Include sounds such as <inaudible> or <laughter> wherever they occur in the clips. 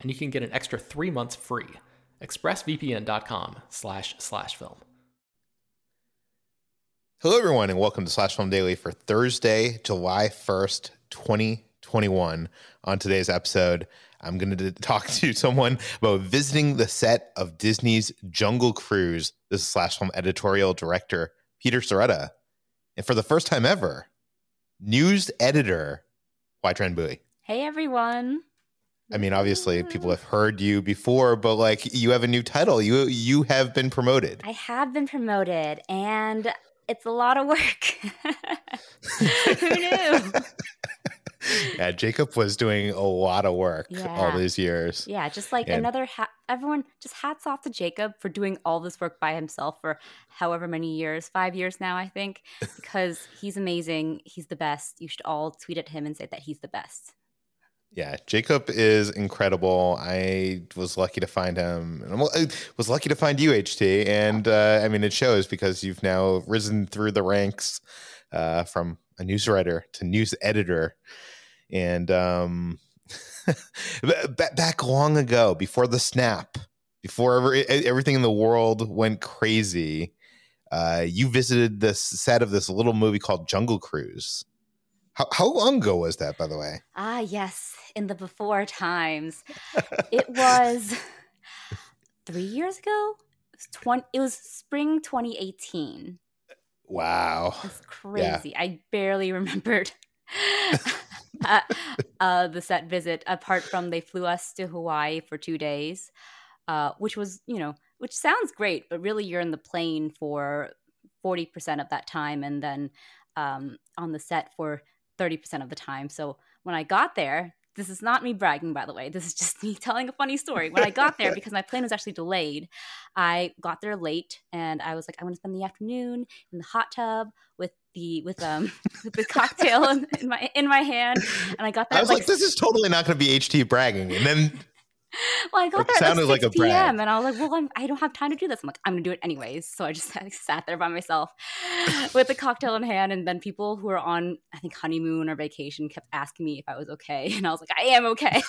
and you can get an extra three months free. ExpressVPN.com slash slash film. Hello, everyone, and welcome to Slash Film Daily for Thursday, July 1st, 2021. On today's episode, I'm going to talk to <laughs> someone about visiting the set of Disney's Jungle Cruise. This is Slash Film editorial director Peter Sciretta. And for the first time ever, news editor Hoai-Tran Bui. Hey, everyone. I mean, obviously, people have heard you before, but like you have a new title. You you have been promoted. I have been promoted, and it's a lot of work. <laughs> Who knew? <laughs> yeah, Jacob was doing a lot of work yeah. all these years. Yeah, just like and another ha- everyone just hats off to Jacob for doing all this work by himself for however many years, 5 years now I think, because he's amazing, he's the best. You should all tweet at him and say that he's the best. Yeah, Jacob is incredible. I was lucky to find him. I was lucky to find you, HT. And uh, I mean, it shows because you've now risen through the ranks uh, from a news writer to news editor. And um, <laughs> back long ago, before the snap, before every, everything in the world went crazy, uh, you visited the set of this little movie called Jungle Cruise. How, how long ago was that, by the way? Ah, yes in the before times. <laughs> it was three years ago. It was, 20, it was spring 2018. Wow. It's crazy. Yeah. I barely remembered <laughs> uh, uh, the set visit, apart from they flew us to Hawaii for two days, uh, which was, you know, which sounds great, but really you're in the plane for 40% of that time and then um, on the set for 30% of the time. So when I got there, this is not me bragging, by the way. This is just <laughs> me telling a funny story. When I got there, <laughs> because my plane was actually delayed, I got there late, and I was like, I want to spend the afternoon in the hot tub with the with um <laughs> with the cocktail in, in my in my hand, and I got there. I was like, like this is totally not going to be HT bragging, and then <laughs> well, I got there at like 6 like p.m. and I was like, well, I'm, I do not have time to do this. I'm like, I'm gonna do it anyways. So I just <laughs> sat there by myself <laughs> with the cocktail in hand, and then people who were on, I think, honeymoon or vacation kept asking me if I was okay, and I was like, I am okay.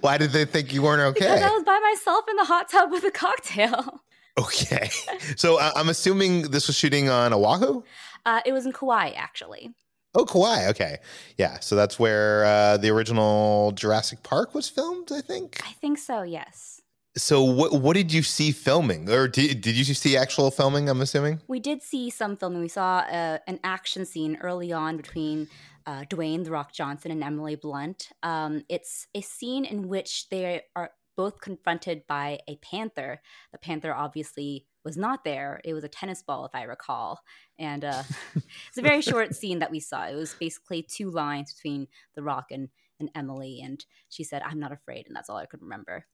Why did they think you weren't okay? Because I was by myself in the hot tub with a cocktail. Okay, so uh, I'm assuming this was shooting on Oahu. Uh, it was in Kauai, actually. Oh, Kauai. Okay. Yeah. So that's where uh, the original Jurassic Park was filmed, I think. I think so, yes. So what what did you see filming? Or did, did you see actual filming, I'm assuming? We did see some filming. We saw uh, an action scene early on between uh, Dwayne The Rock Johnson and Emily Blunt. Um, it's a scene in which they are both confronted by a panther. The panther obviously was not there. It was a tennis ball, if I recall. And uh, <laughs> it's a very short scene that we saw. It was basically two lines between The Rock and, and Emily. And she said, I'm not afraid. And that's all I could remember.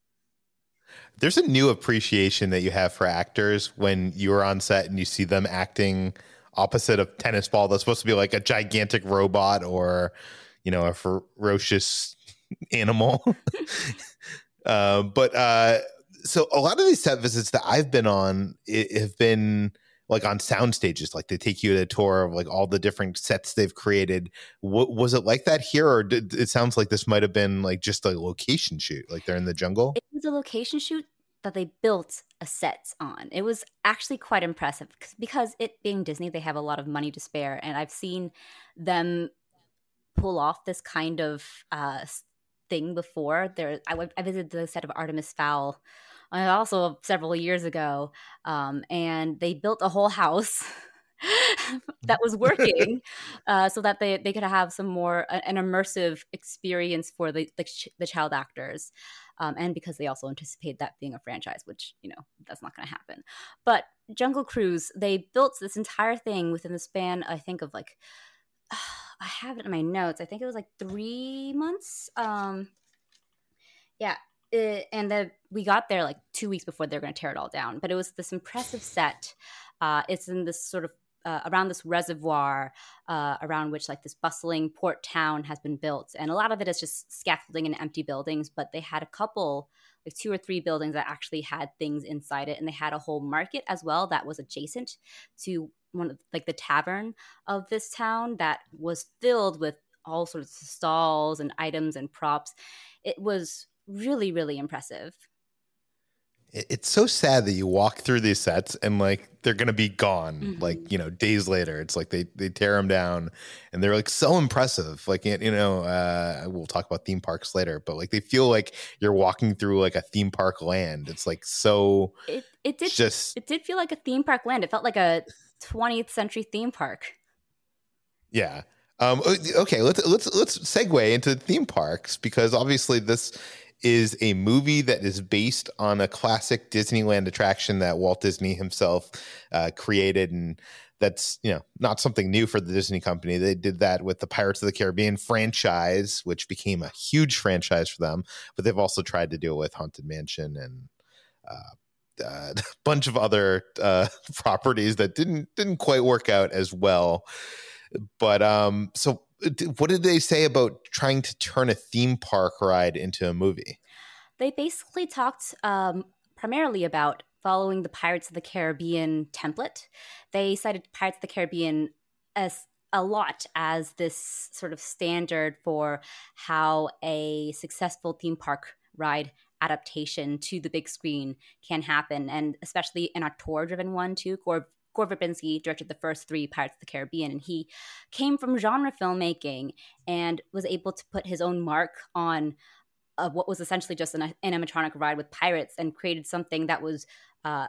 There's a new appreciation that you have for actors when you're on set and you see them acting opposite of tennis ball that's supposed to be like a gigantic robot or, you know, a ferocious <laughs> animal. <laughs> uh, but uh, so a lot of these set visits that I've been on have been like on sound stages like they take you to a tour of like all the different sets they've created. What was it like that here or did, it sounds like this might have been like just a location shoot like they're in the jungle? It was a location shoot that they built a set on. It was actually quite impressive because it being disney they have a lot of money to spare and i've seen them pull off this kind of uh, thing before there I, I visited the set of artemis fowl uh, also several years ago, um, and they built a whole house. <laughs> that was working <laughs> uh, so that they, they could have some more an immersive experience for the the, the child actors um, and because they also anticipate that being a franchise which you know that's not going to happen but jungle cruise they built this entire thing within the span i think of like uh, <sighs> i have it in my notes i think it was like three months um yeah it, and then we got there like two weeks before they were going to tear it all down. But it was this impressive set. Uh, it's in this sort of uh, around this reservoir uh, around which like this bustling port town has been built and a lot of it is just scaffolding and empty buildings but they had a couple like two or three buildings that actually had things inside it and they had a whole market as well that was adjacent to one of like the tavern of this town that was filled with all sorts of stalls and items and props it was really, really impressive. It's so sad that you walk through these sets and like they're gonna be gone, Mhm. like you know, days later. It's like they they tear them down, and they're like so impressive. Like you know, uh, we'll talk about theme parks later, but like they feel like you're walking through like a theme park land. It's like so It it did just it did feel like a theme park land. It felt like a 20th century theme park. Yeah. Um, okay, let's let's let's segue into theme parks because obviously this is a movie that is based on a classic Disneyland attraction that Walt Disney himself uh, created, and that's you know not something new for the Disney company. They did that with the Pirates of the Caribbean franchise, which became a huge franchise for them. But they've also tried to do it with Haunted Mansion and. Uh, a <laughs> bunch of other uh, <laughs> properties that didn't didn't quite work out as well. But um, so what did they say about trying to turn a theme park ride into a movie? They basically talked um, primarily about following the Pirates of the Caribbean template. They cited Pirates of the Caribbean as a lot as this sort of standard for how a successful theme park ride adaptation to the big screen can happen, and especially in a tour driven one too. Gore, Gore Verbinski directed the first three Pirates of the Caribbean, and he came from genre filmmaking and was able to put his own mark on uh, what was essentially just an animatronic ride with pirates and created something that was uh,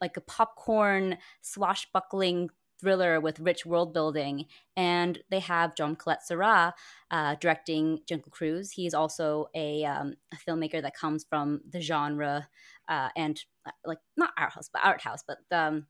like a popcorn swashbuckling thriller with rich world building. And they have John Collet-Serra uh, directing Jungle Cruise. He's also a, um, a, filmmaker that comes from the genre uh, and uh, like not art house, but art house, but um,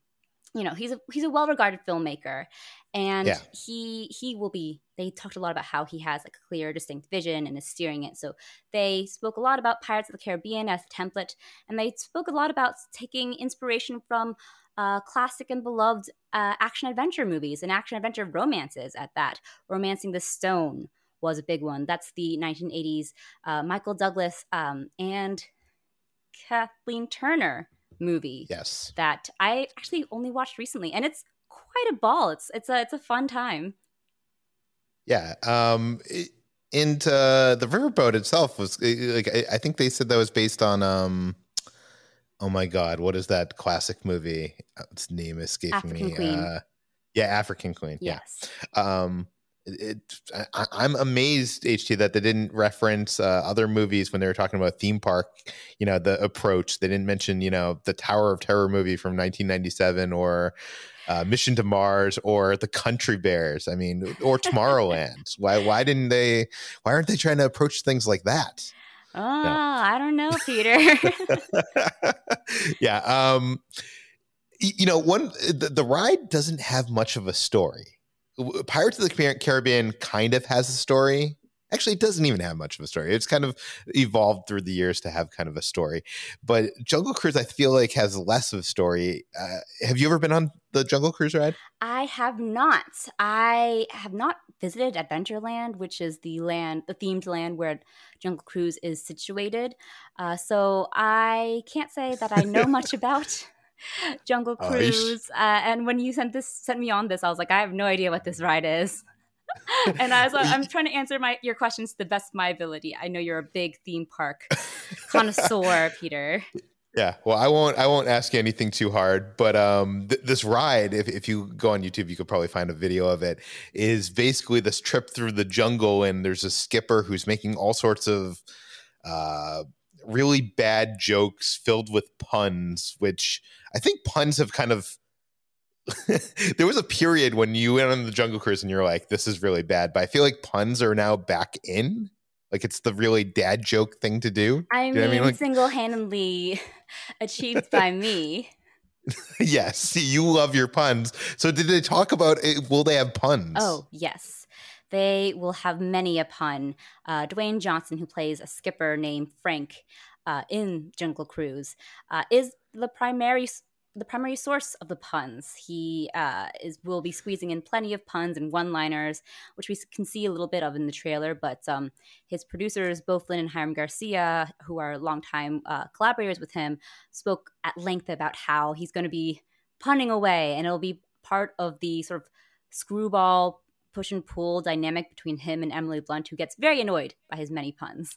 you know he's a he's a well regarded filmmaker and yeah. he he will be they talked a lot about how he has like a clear distinct vision and is steering it so they spoke a lot about pirates of the caribbean as a template and they spoke a lot about taking inspiration from uh, classic and beloved uh, action adventure movies and action adventure romances at that romancing the stone was a big one that's the 1980s uh, michael douglas um, and kathleen turner movie. Yes. That I actually only watched recently and it's quite a ball. It's it's a it's a fun time. Yeah. Um it, and uh, the riverboat itself was like I, I think they said that was based on um oh my god, what is that classic movie? Its name escaping African me. Queen. Uh yeah, African Queen. Yes. Yeah. Um it, I, am amazed HT that they didn't reference uh, other movies when they were talking about theme park. You know the approach. They didn't mention you know the Tower of Terror movie from 1997 or uh, Mission to Mars or the Country Bears. I mean, or <laughs> Tomorrowland. why why didn't they? Why aren't they trying to approach things like that? Oh, no. I don't know, Peter. <laughs> yeah. Um, you know, one the, the ride doesn't have much of a story Pirates of the Caribbean kind of has a story. Actually, it doesn't even have much of a story. It's kind of evolved through the years to have kind of a story. But Jungle Cruise, I feel like, has less of a story. Uh, have you ever been on the Jungle Cruise ride? I have not. I have not visited Adventureland, which is the land, the themed land where Jungle Cruise is situated. Uh, so I can't say that I know much <laughs> about Jungle Oh, Cruise. uh, and when you sent this sent me on this, I was like, I have no idea what this ride is. And I was like, I'm <laughs> trying to answer my your questions to the best of my ability. I know you're a big theme park <laughs> connoisseur, Peter. Yeah, well, I won't. I won't ask you anything too hard. But um, th- this ride, if if you go on YouTube, you could probably find a video of it. Is basically this trip through the jungle, and there's a skipper who's making all sorts of uh, really bad jokes filled with puns. Which I think puns have kind of. <laughs> there was a period when you went on the Jungle Cruise and you're like, "This is really bad," but I feel like puns are now back in. Like it's the really dad joke thing to do. I You know mean, I mean? Like- single-handedly <laughs> achieved by me. <laughs> yes, you love your puns. So did they talk about it? Will they have puns? Oh, yes. They will have many a pun. Uh, Dwayne Johnson, who plays a skipper named Frank uh, in Jungle Cruise, uh, is the primary the primary source of the puns. He uh, is will be squeezing in plenty of puns and one liners, which we can see a little bit of in the trailer. But um, his producers, both Flynn and Hiram Garcia, who are longtime uh, collaborators with him, spoke at length about how he's going to be punning away, and it'll be part of the sort of screwball push and pull dynamic between him and Emily Blunt, who gets very annoyed by his many puns.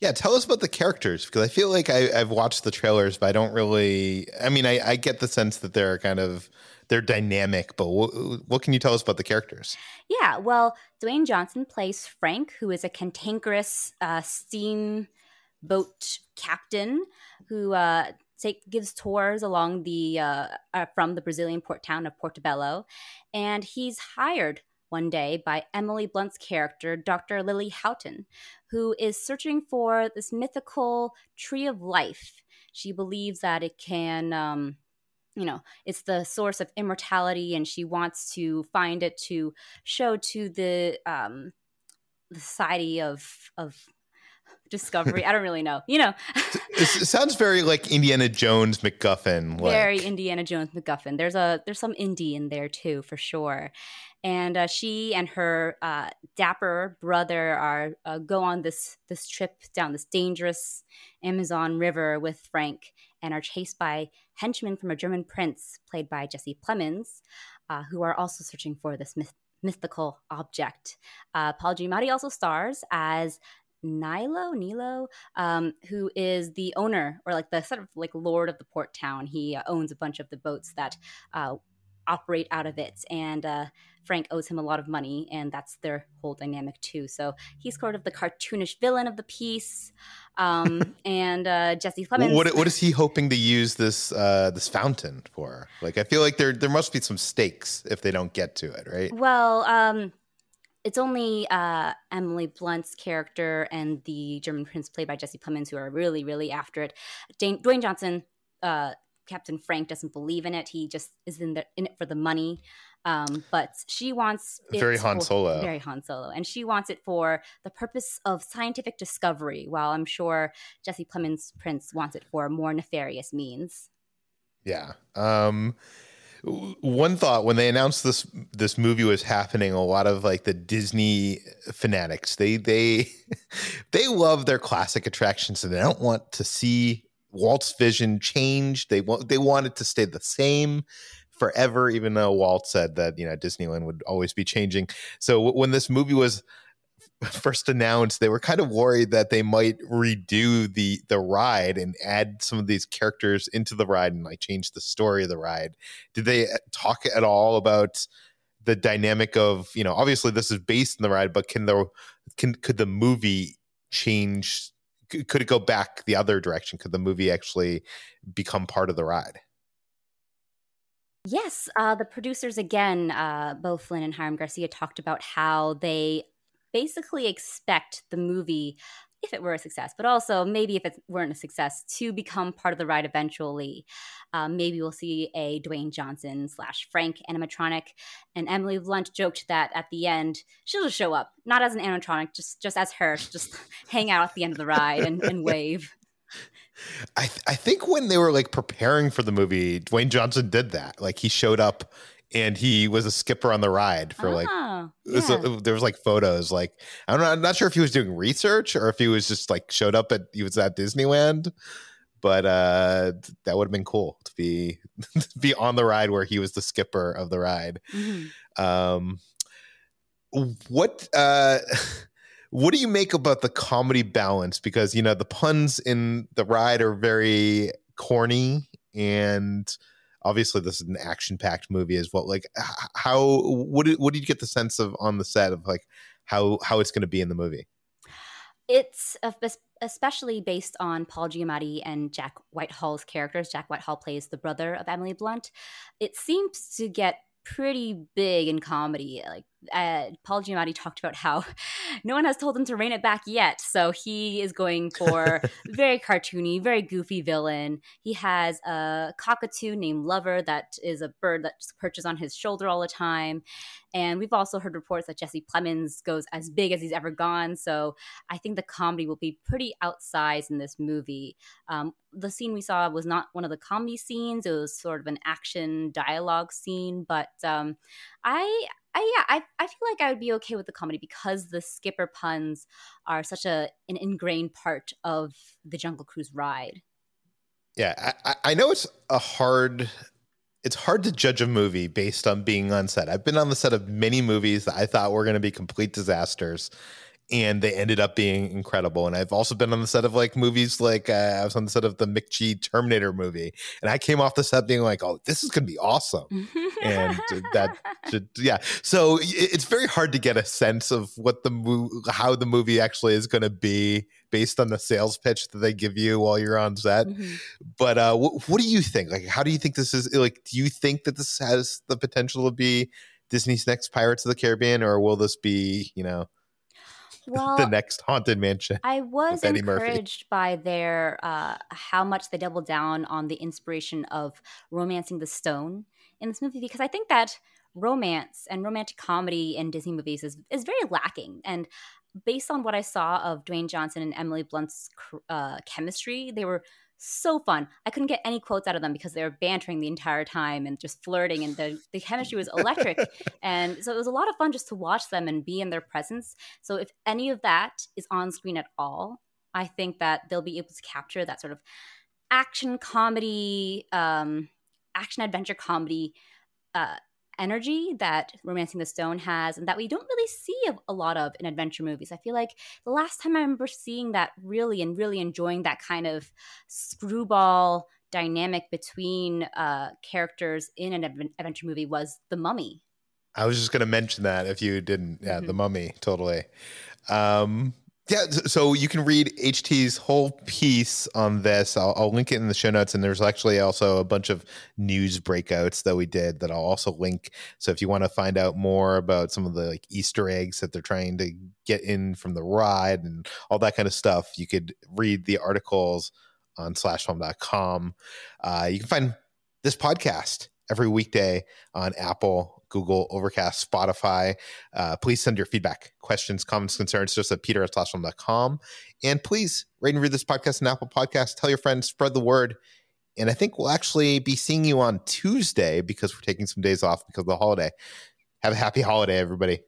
Yeah, tell us about the characters because I feel like I, I've watched the trailers, but I don't really. I mean, I, I get the sense that they're kind of they're dynamic, but what, what can you tell us about the characters? Yeah, well, Dwayne Johnson plays Frank, who is a cantankerous uh, steamboat captain who uh, take, gives tours along the uh, uh, from the Brazilian port town of Portobello, and he's hired one day by Emily Blunt's character, Dr. Lily Houghton, who is searching for this mythical tree of life. She believes that it can. Um, you know it's the source of immortality and she wants to find it to show to the um the society of of discovery i don't really know you know <laughs> It, sounds very like Indiana Jones MacGuffin. Like. very indiana jones macguffin there's a there's some indie in there too for sure and uh, she and her uh, dapper brother are uh, go on this this trip down this dangerous amazon river with frank and are chased by henchmen from a german prince played by jesse plemons uh, who are also searching for this myth- mythical object uh, paul giamatti also stars as Nilo, Nilo, um, who is the owner or like the sort of like lord of the port town. He uh, owns a bunch of the boats that operate out of it, and uh, Frank owes him a lot of money, and that's their whole dynamic too. So he's sort of the cartoonish villain of the piece, um, <laughs> and uh, Jesse Plemons. What what is he hoping to use this uh, this fountain for? Like, I feel like there there must be some stakes if they don't get to it, right? Well, um, it's only uh, Emily Blunt's character and the German prince played by Jesse Plemons who are really, really after it. Dane, Dwayne Johnson, uh, Captain Frank, doesn't believe in it. He just is in, the, in it for the money. Um, but she wants it Very Han for- Solo. Very Han Solo, and she wants it for the purpose of scientific discovery. While I'm sure Jesse Plemons' Prince wants it for more nefarious means. Yeah. Um, one thought when they announced this this movie was happening, a lot of like the Disney fanatics they they <laughs> they love their classic attractions and they don't want to see Walt's vision changed. They want they want it to stay the same forever, even though Walt said that you know Disneyland would always be changing. So w- when this movie was first announced, they were kind of worried that they might redo the the ride and add some of these characters into the ride and like change the story of the ride. Did they uh, talk at all about the dynamic of you know obviously this is based in the ride, but can the can could the movie change? Could it go back the other direction? Could the movie actually become part of the ride? Yes, uh, the producers again, uh, Beau Flynn and Hiram Garcia talked about how they basically expect the movie, if it were a success, but also maybe if it weren't a success, to become part of the ride eventually. Um, maybe we'll see a Dwayne Johnson slash Frank animatronic, and Emily Blunt joked that at the end she'll just show up, not as an animatronic, just just as her, just <laughs> hang out at the end of the ride and, and <laughs> wave. I th- I think when they were like preparing for the movie, Dwayne Johnson did that. Like he showed up and he was a skipper on the ride for like Oh, so there was like photos like I don't know I'm not sure if he was doing research or if he was just like showed up at he was at Disneyland but uh, that would have been cool to be <laughs> to be on the ride where he was the skipper of the ride. Mhm. Um, what uh, <laughs> what do you make about the comedy balance? Because you know the puns in the ride are very corny, and obviously this is an action packed movie as well. Like, how what did, what did you get the sense of on the set of like how how it's going to be in the movie? It's especially based on Paul Giamatti and Jack Whitehall's characters. Jack Whitehall plays the brother of Emily Blunt. It seems to get pretty big in comedy. Like uh, Paul Giamatti talked about how <laughs> no one has told him to rein it back yet, so he is going <laughs> for very cartoony, very goofy villain. He has a cockatoo named Lover that is a bird that just perches on his shoulder all the time. And we've also heard reports that Jesse Plemons goes as big as he's ever gone. So I think the comedy will be pretty outsized in this movie. Um, the scene we saw was not one of the comedy scenes; it was sort of an action dialogue scene. But um, I, I, yeah, I, I feel like I would be okay with the comedy because the skipper puns are such a an ingrained part of the Jungle Cruise ride. Yeah, I, I- know it's a hard it's hard to judge a movie based on being on set. I've been on the set of many movies that I thought were going to be complete disasters and they ended up being incredible. And I've also been on the set of like movies like uh, I was on the set of the McG Terminator movie and I came off the set being like, "Oh, this is going to be awesome." and that <laughs> should, yeah so it's very hard to get a sense of what the mo- how the movie actually is going to be based on the sales pitch that they give you while you're on set Mhm. but uh what, what do you think like how do you think this is like do you think that this has the potential to be disney's next pirates of the caribbean or will this be you know <laughs> well, the next haunted mansion I was Eddie Murphy. encouraged by their uh, how much they doubled down on the inspiration of romancing the stone in this movie because I think that romance and romantic comedy in Disney movies is is very lacking and based on what I saw of Dwayne Johnson and Emily Blunt's uh, chemistry, they were so fun. I couldn't get any quotes out of them because they were bantering the entire time and just flirting, and the, the chemistry was electric. <laughs> and so it was a lot of fun just to watch them and be in their presence. So if any of that is on screen at all, I think that they'll be able to capture that sort of action comedy, um, action adventure comedy uh, energy that Romancing the Stone has, and that we don't really see a, a lot of in adventure movies. I feel like the last time I remember seeing that really and really enjoying that kind of screwball dynamic between uh, characters in an adven- adventure movie was The Mummy. I was just going to mention that if you didn't. Yeah, the Mhm. mummy, totally. Um, yeah, so you can read HT's whole piece on this. I'll, I'll link it in the show notes, and there's actually also a bunch of news breakouts that we did that I'll also link. So if you want to find out more about some of the like Easter eggs that they're trying to get in from the ride and all that kind of stuff, you could read the articles on slashfilm.com. Uh, you can find this podcast every weekday on Apple, Google, Overcast, Spotify. Uh, please send your feedback, questions, comments, concerns just at peter at slashfilm.com. And please rate and review this podcast on Apple Podcasts. Tell your friends, spread the word. And I think we'll actually be seeing you on Tuesday because we're taking some days off because of the holiday. Have a happy holiday, everybody.